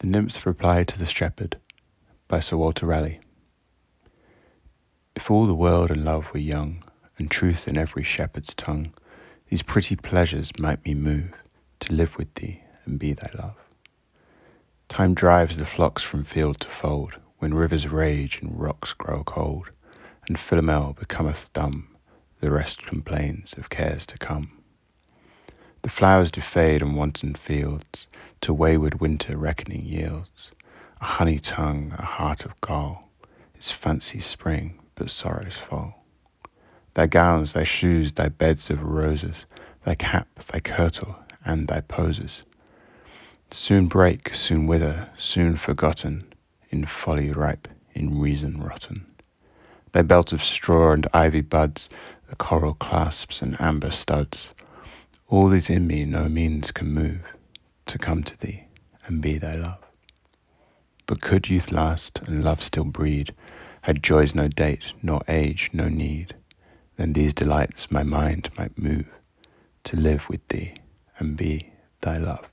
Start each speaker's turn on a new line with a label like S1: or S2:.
S1: The Nymph's Reply to the Shepherd by Sir Walter Raleigh. If all the world and love were young, and truth in every shepherd's tongue, these pretty pleasures might me move to live with thee and be thy love. Time drives the flocks from field to fold, when rivers rage and rocks grow cold, and Philomel becometh dumb, the rest complains of cares to come. The flowers do fade on wanton fields, to wayward winter reckoning yields a honey tongue, a heart of gall. Its fancy spring, but sorrows fall. Thy gowns, thy shoes, thy beds of roses, thy cap, thy kirtle, and thy poses, soon break, soon wither, soon forgotten, in folly ripe, in reason rotten. Thy belt of straw and ivy buds, the coral clasps and amber studs, all these in me no means can move to come to thee and be thy love. But could youth last and love still breed, had joys no date, nor age no need, then these delights my mind might move to live with thee and be thy love.